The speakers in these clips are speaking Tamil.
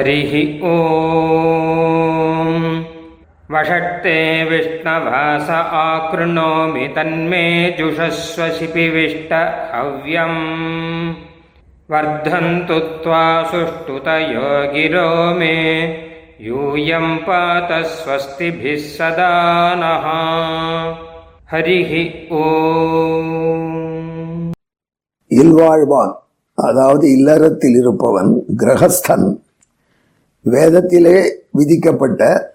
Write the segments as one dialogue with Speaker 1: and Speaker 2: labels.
Speaker 1: हरिः ॐ वषट्ते विष्णवास आकृणोमि तन्मे जुषस्व शिपिविष्ट हव्यम् वर्धन्तु त्वा सुष्ठुतयो गिरो मे यूयं पात स्वस्तिभिः सदा नः हरिः ॐ
Speaker 2: இல்வாழ்வான் அதாவது இல்லறத்தில் இருப்பவன் கிரகஸ்தன் வேதத்திலே விதிக்கப்பட்ட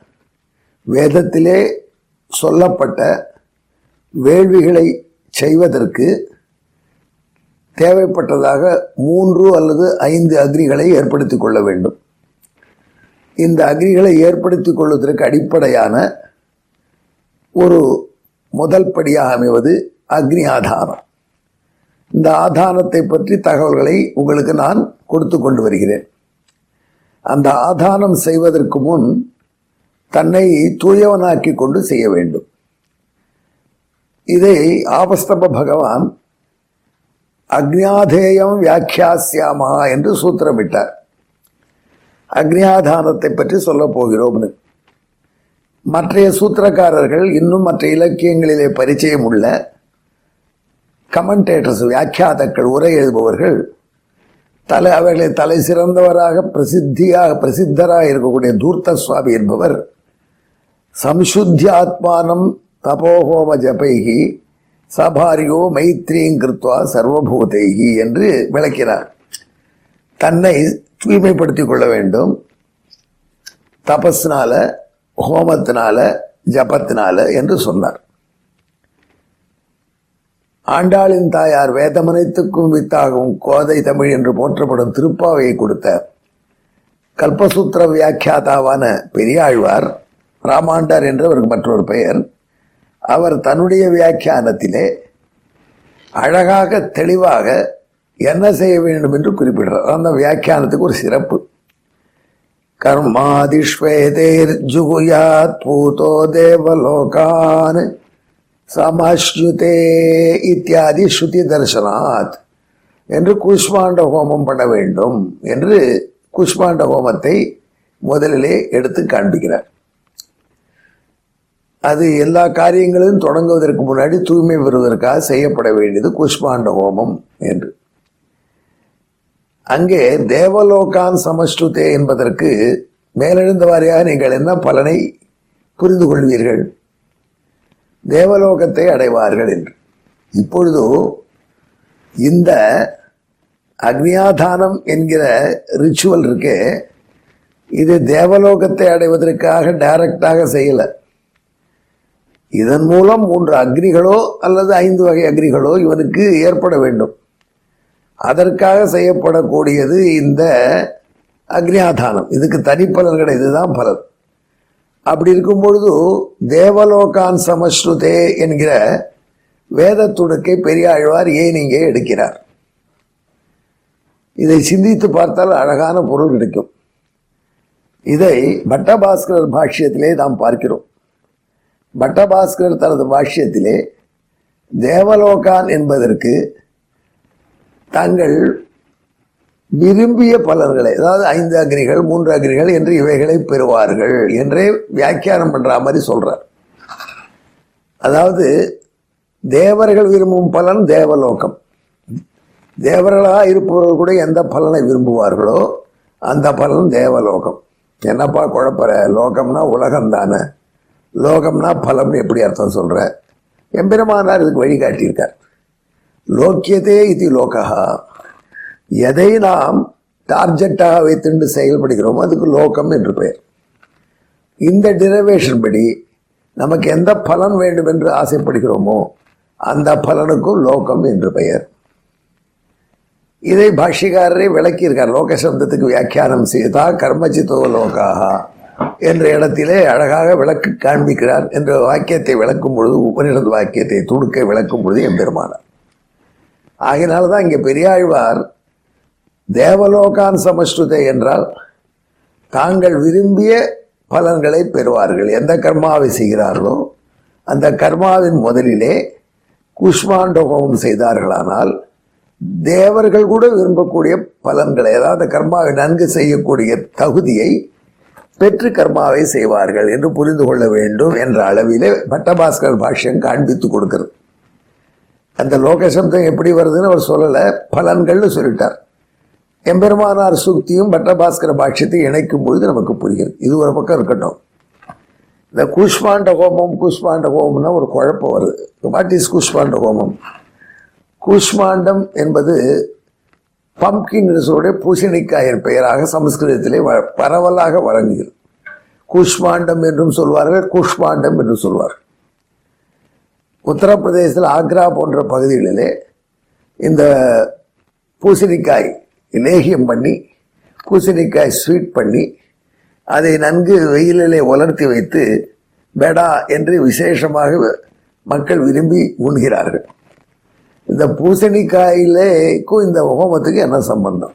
Speaker 2: வேதத்திலே சொல்லப்பட்ட வேள்விகளை செய்வதற்கு தேவைப்பட்டதாக மூன்று அல்லது ஐந்து அக்னிகளை ஏற்படுத்திக் கொள்ள வேண்டும். இந்த அக்னிகளை ஏற்படுத்திக் கொள்வதற்கு அடிப்படையான ஒரு முதல் படியாக அமைவது அக்னி ஆதாரம். இந்த ஆதாரத்தை பற்றி தகவல்களை உங்களுக்கு நான் கொடுத்து கொண்டு வருகிறேன். அந்த ஆதானம் செய்வதற்கு முன் தன்னை தூயவனாக்கி கொண்டு செய்ய வேண்டும். இதை ஆபஸ்தப பகவான் அக்னியாதேயம் வியாக்கியாசியாமா என்று சூத்திரமிட்டார். அக்னியாதானத்தை பற்றி சொல்லப் போகிறோம்னு. மற்றைய சூத்திரக்காரர்கள் இன்னும் மற்ற இலக்கியங்களிலே பரிச்சயம் உள்ள கமெண்டேட்டர்ஸ் வியாக்கியாதக்கள் உரை எழுபவர்கள் தலை அவர்களை தலை சிறந்தவராக பிரசித்தியாக பிரசித்தராக இருக்கக்கூடிய தூர்த்த சுவாமி என்பவர் சம்சுத்தியாத்மானம் தபோஹோம ஜபைகி சபாரியோ மைத்ரீங் கிருத்வா சர்வபூதைகி என்று விளக்கினார். தன்னை தூய்மைப்படுத்திக் கொள்ள வேண்டும். தபஸ்னால ஹோமத்தினால ஜபத்தினால என்று சொன்னார். ஆண்டாளின் தாயார் வேதமனைத்துக்கும் வித்தாகவும் கோதை தமிழ் என்று போற்றப்படும் திருப்பாவையை கொடுத்த கல்பசூத்திர வியாக்கியாதாவான பெரியாழ்வார் ராமாண்டார் என்று அவருக்கு மற்றொரு பெயர். அவர் தன்னுடைய வியாக்கியானத்திலே அழகாக தெளிவாக என்ன செய்ய வேண்டும் என்று குறிப்பிடுறார். அந்த வியாக்கியானத்துக்கு ஒரு சிறப்பு. கர்மாதிஷ்வேதேர் ஜுகுயாத் பூதோ தேவலோகான் சமஸ்யுதே இத்தியாதி ஸ்ருதி தரிசனாத். என்று குஷ்மாண்ட ஹோமம் பண்ண வேண்டும் என்று குஷ்மாண்ட ஹோமத்தை முதலிலே எடுத்து காண்பிக்கிறார். அது எல்லா காரியங்களையும் தொடங்குவதற்கு முன்னாடி தூய்மை பெறுவதற்காக செய்யப்பட வேண்டியது குஷ்மாண்ட ஹோமம் என்று. அங்கே தேவலோகான் சமஸ்ருதே என்பதற்கு மேலெழுந்த வாரியாக நீங்கள் என்ன பலனை புரிந்து கொள்வீர்கள்? தேவலோகத்தை அடைவார்கள் என்று. இப்பொழுது இந்த அக்னியாதானம் என்கிற ரிச்சுவல் இருக்கே இது தேவலோகத்தை அடைவதற்காக டைரக்டாக செய்யல. இதன் மூலம் மூன்று அக்னிகளோ அல்லது ஐந்து வகை அக்னிகளோ இவனுக்கு ஏற்பட வேண்டும். அதற்காக செய்யப்படக்கூடியது இந்த அக்னியாதானம். இதுக்கு தனிப்பலன் கிடையாது இதுதான் பலன். அப்படி இருக்கும் பொழுது தேவலோகான் சமஸ்ருதே என்கிற வேத துடுக்கை பெரியாழ்வார் ஏன் இங்கே எடுக்கிறார்? இதை சிந்தித்து பார்த்தால் அழகான பொருள் கிடைக்கும். இதை பட்டபாஸ்கரர் பாஷ்யத்திலே நாம் பார்க்கிறோம். பட்டபாஸ்கரர் தனது பாஷ்யத்திலே தேவலோகான் என்பதற்கு தாங்கள் விரும்பிய பலன்களை அதாவது ஐந்து அக்னிகள் மூன்று அக்னிகள் என்று இவைகளை பெறுவார்கள் என்றே வியாக்கியானம் பண்ற மாதிரி சொல்றார். அதாவது தேவர்கள் விரும்பும் பலன் தேவலோகம். தேவர்களாக இருப்பவர்கள் கூட எந்த பலனை விரும்புவார்களோ அந்த பலன் தேவலோகம். என்னப்பா குழப்பற? லோகம்னா உலகம் தானே லோகம்னா பலம்னு எப்படி அர்த்தம் சொல்ற? எம்பெருமானார் இதுக்கு வழிகாட்டியிருக்கார். லோக்கியதே இது லோகா எதை நாம் டார்ஜெட்டாக வைத்துண்டு செயல்படுகிறோமோ அதுக்கு லோகம் என்று பெயர். இந்த டிரைவேஷன் படி நமக்கு எந்த பலன் வேண்டும் என்று ஆசைப்படுகிறோமோ அந்த பலனுக்கும் லோகம் என்று பெயர். இதை பாஷ்யக்காரரை விளக்கியிருக்கார். லோக சப்தத்துக்கு வியாக்கியானம் செய்தா கர்மச்சித்தோ லோகாக என்ற இடத்திலே அழகாக விளக்கு காண்பிக்கிறார் என்ற வாக்கியத்தை விளக்கும் பொழுது உபனிடது வாக்கியத்தை துடுக்க விளக்கும் பொழுது எம்பெருமானார். ஆகினால்தான் இங்கே பெரியாழ்வார் தேவலோகான் சமஸ்ருதை என்றால் தாங்கள் விரும்பிய பலன்களை பெறுவார்கள். எந்த கர்மாவை செய்கிறார்களோ அந்த கர்மாவின் முதலிலே குஷ்மாண்ட ஹோமம் செய்தார்களானால் தேவர்கள் கூட விரும்பக்கூடிய பலன்களை அதாவது கர்மாவை நன்கு செய்யக்கூடிய தகுதியை பெற்று கர்மாவை செய்வார்கள் என்று புரிந்து கொள்ள வேண்டும் என்ற அளவிலே பட்டபாஸ்கர் பாஷ்யம் காண்பித்து கொடுக்கிறது. அந்த லோகசப்தம் எப்படி வருதுன்னு அவர் சொல்லலை பலன்கள்னு சொல்லிட்டார். எம்பெருமானார் சுக்தியும் பட்டபாஸ்கர பாஷ்யத்தை இணைக்கும் பொழுது நமக்கு புரிகிறது. இது ஒரு பக்கம் இருக்கட்டும். இந்த கூஷ்மாண்ட ஹோமம் கூஷ்மாண்ட ஹோமம்னா ஒரு குழப்பம் வருது. வாட் இஸ் கூஷ்மாண்ட ஹோமம்? கூஷ்மாண்டம் என்பது பம்கின் சொல்லுடைய பூசணிக்காயின் பெயராக சமஸ்கிருதத்திலே வ- பரவலாக வழங்குகிறது. கூஷ்மாண்டம் என்றும் சொல்வார்கள் கூஷ்மாண்டம் என்று சொல்வார்கள். உத்தரப்பிரதேசத்தில் ஆக்ரா போன்ற பகுதிகளிலே இந்த பூசணிக்காய் லேகியம் பண்ணி பூசணிக்காய் ஸ்வீட் பண்ணி அதை நன்கு வெயிலிலே உலர்த்தி வைத்து பெடா என்று விசேஷமாக மக்கள் விரும்பி உண்கிறார்கள். இந்த பூசணிக்காயிலேக்கும் இந்த ஹோமத்துக்கு என்ன சம்பந்தம்?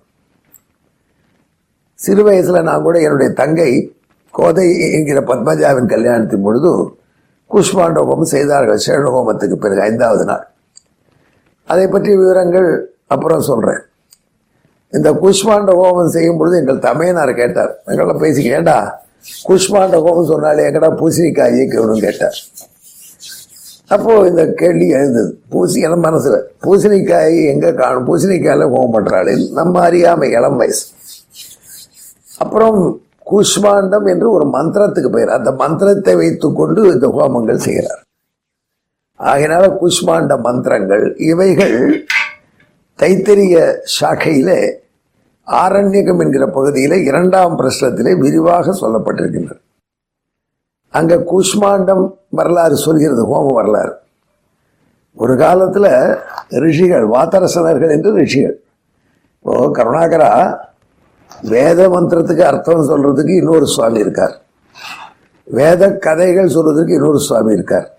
Speaker 2: சிறு வயசில் நான் கூட என்னுடைய தங்கை கோதை என்கிற பத்மஜாவின் கல்யாணத்தின் பொழுது குஷ்மாண்ட ஹோமம் செய்தார்கள் சேழ ஹோமத்துக்கு பிறகு ஐந்தாவது நாள். அதை பற்றிய விவரங்கள் அப்புறம் சொல்கிறேன் இந்த குஷ்மாண்ட ஹோமம் செய்யும் பொழுது எங்கள் தமையனார் கேட்டார். எங்களாம் பேசி கேட்டா குஷ்மாண்ட ஹோமம் சொன்னாலே எங்கடா பூசணிக்காய் இயக்கணும்னு கேட்டார். அப்போ இந்த கேள்வி எழுந்தது. பூசி என் மனசுல பூசணிக்காய் எங்க காணும்? பூசணிக்காயில ஹோமம் பண்றாளே. நம்ம அறியாமை இளம் வயசு. அப்புறம் கூஷ்மாண்டம் என்று ஒரு மந்திரத்துக்கு பெயர் அந்த மந்திரத்தை வைத்துக்கொண்டு இந்த ஹோமங்கள் செய்கிறார். ஆகினால குஷ்மாண்ட மந்திரங்கள் இவைகள் தைத்தரிய சாக்கையிலே ஆரண்யகம் என்கிற பகுதியில் இரண்டாம் பிரஷ்னத்திலே விரிவாக சொல்லப்பட்டிருக்கின்றது. அங்க கூஷ்மாண்டம் வரலாறு சொல்கிறது ஹோம வரலாறு. ஒரு காலத்தில் ரிஷிகள் வாத்தரசனர்கள் என்று ரிஷிகள். இப்போ கருணாகரா வேத மந்திரத்துக்கு அர்த்தம் சொல்றதுக்கு இன்னொரு சுவாமி இருக்கார். வேத கதைகள் சொல்றதுக்கு இன்னொரு சுவாமி இருக்கார்.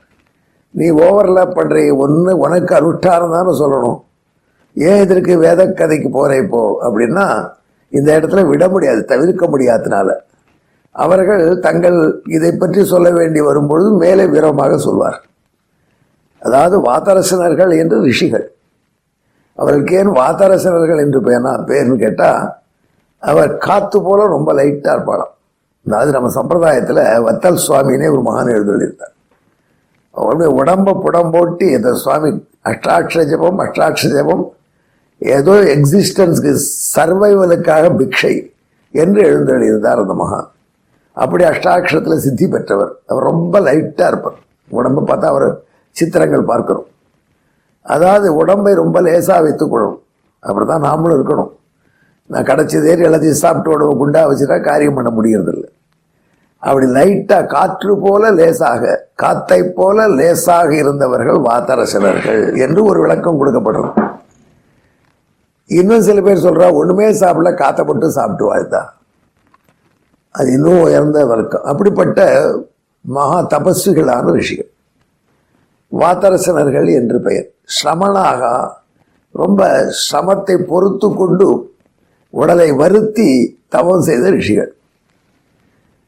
Speaker 2: நீ ஓவர்லாப் பண்ணுற ஒன்று உனக்கு அனுஷ்டானம் தானே சொல்லணும். ஏன் இதற்கு வேத கதைக்கு போற இப்போ அப்படின்னா இந்த இடத்துல விட முடியாது தவிர்க்க முடியாதனால அவர்கள் தங்கள் இதை பற்றி சொல்ல வேண்டி வரும்பொழுது மேலே வீரமாக சொல்வார். அதாவது வாத்தரசனர்கள் என்று ரிஷிகள். அவர்களுக்கு ஏன் வாத்தரசனர்கள் என்று பேனா பேர்னு கேட்டால் அவர் காத்து போல ரொம்ப லைட்டாக இருப்பாளாம் அதாவது நம்ம சம்பிரதாயத்தில் வத்தல் சுவாமினே ஒரு மகான் எழுதியிருந்தார். அவருடைய உடம்ப புடம்போட்டி இந்த சுவாமி அஷ்டாட்ச ஜபம் அஷ்டாட்ச ஜபம் ஏதோ எக்ஸிஸ்டன்ஸ்க்கு சர்வைவலுக்காக பிக்ஷை என்று எழுந்தெழுந்தார் அந்த மகா. அப்படி அஷ்டாட்சரத்தில் சித்தி பெற்றவர். அவர் ரொம்ப லைட்டாக இருப்பார். உடம்பை பார்த்தா அவர் சித்திரங்கள் பார்க்கிறோம். அதாவது உடம்பை ரொம்ப லேசாக வைத்துக்கொள்ளும் அப்படி தான் நாமளும் இருக்கணும். நான் கடைச்சதேறி எல்லாத்தையும் சாப்பிட்டு உடம்பு குண்டாக வச்சுட்டா காரியம் பண்ண முடியறதில்லை. அப்படி லைட்டாக காற்று போல லேசாக காத்தை போல லேசாக இருந்தவர்கள் வாத்தரசனர்கள் என்று ஒரு விளக்கம் கொடுக்கப்படுறது இன்னும் சில பேர் சொல்றா ஒன்றுமே சாப்பிடல காத்தை மட்டும் சாப்பிட்டு வாழ்ந்தா அது இன்னும் உயர்ந்த வர்க்கம் அப்படிப்பட்ட மகா தபஸ்விகளான ரிஷிகள். வாத்தரசனர்கள் என்று பெயர். சிரமனாக ரொம்ப சிரமத்தை பொறுத்து கொண்டு உடலை வருத்தி தவம் செய்த ரிஷிகள்.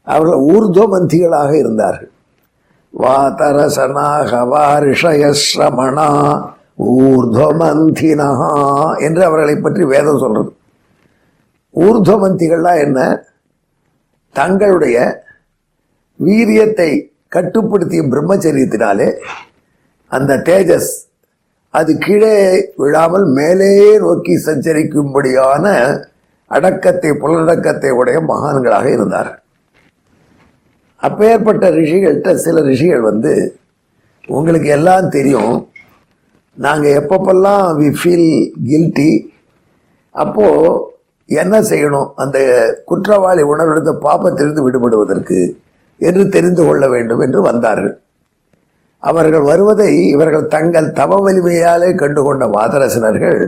Speaker 2: அவர்கள் ஊர்துவமந்திகளாக இருந்தார்கள். வாதரசனாக வாரிஷய சிரமணா ஊர்துவமந்தினா என்று அவர்களை பற்றி வேதம் சொல்றது. ஊர்துவமந்திகள்லாம் என்ன? தங்களுடைய வீரியத்தை கட்டுப்படுத்திய பிரம்மச்சரியத்தினாலே அந்த தேஜஸ் அது கீழே விழாமல் மேலே நோக்கி சஞ்சரிக்கும்படியான அடக்கத்தை புலனடக்கத்தை உடைய மகான்களாக இருந்தார். அப்பேற்பட்ட ரிஷிகள்கிட்ட சில ரிஷிகள் வந்து உங்களுக்கு எல்லாம் தெரியும் நாங்கள் எப்பப்பெல்லாம் வி ஃபீல் கில்ட்டி அப்போது என்ன செய்யணும்? அந்த குற்றவாளி உணர்வெடுத்த பாப்பத்திலிருந்து விடுபடுவதற்கு என்று தெரிந்து கொள்ள வேண்டும் என்று வந்தார்கள். அவர்கள் வருவதை இவர்கள் தங்கள் தவ வலிமையாலே கண்டுகொண்ட வாதரசனர்கள்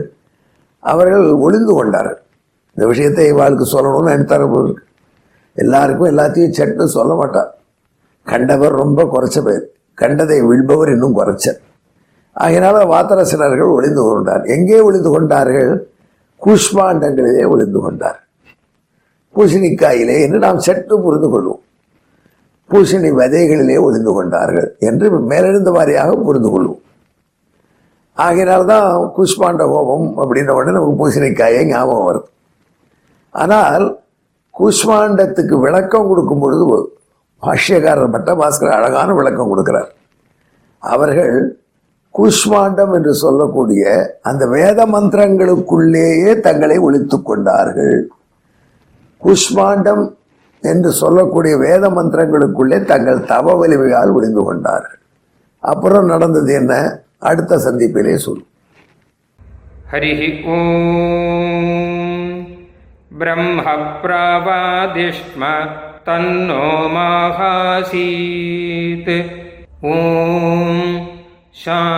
Speaker 2: அவர்கள் ஒளிந்து கொண்டார்கள். இந்த விஷயத்தை இவாளுக்கு சொல்லணும்னு நினைத்தார் எல்லாருக்கும் எல்லாத்தையும் சட்டு சொல்ல மாட்டார். கண்டவர் ரொம்ப குறைச்ச பேர். கண்டதை விழ்பவர் இன்னும் குறைச்சர். ஆகினால வாத்தரசனர்கள் ஒளிந்து கொண்டார். எங்கே ஒளிந்து கொண்டார்கள்? கூஷ்மாண்டங்களிலே ஒளிந்து கொண்டார். பூசணிக்காயிலே என்று நாம் சற்று புரிந்து கொள்வோம். பூசணி விதைகளிலே ஒளிந்து கொண்டார்கள் என்று மேலெழுந்த வாரியாக புரிந்து கொள்வோம். ஆகினால்தான் கூஷ்மாண்ட ஹோமம் அப்படின்ற உடனே நமக்கு பூசணிக்காயை ஞாபகம் வருது ஆனால் குஷ்மாண்டத்துக்கு விளக்கம் கொடுக்கும் பொழுது பாஷ்யக்காரர் பட்ட பாஸ்கர் அழகான விளக்கம் கொடுக்கிறார். அவர்கள் கூஷ்மாண்டம் என்று சொல்லக்கூடிய அந்த வேத மந்திரங்களுக்குள்ளேயே தங்களை ஒழித்துக் கொண்டார்கள். கூஷ்மாண்டம் என்று சொல்லக்கூடிய வேத மந்திரங்களுக்குள்ளே தங்கள் தவ வலிமையால் ஒளிந்து கொண்டார்கள். அப்புறம் நடந்தது என்ன? அடுத்த சந்திப்பிலே சொல்.
Speaker 1: ஹரிஹி ஓம். பிரம்ம தன்னோ மாகாசீத். ஓம். ஷா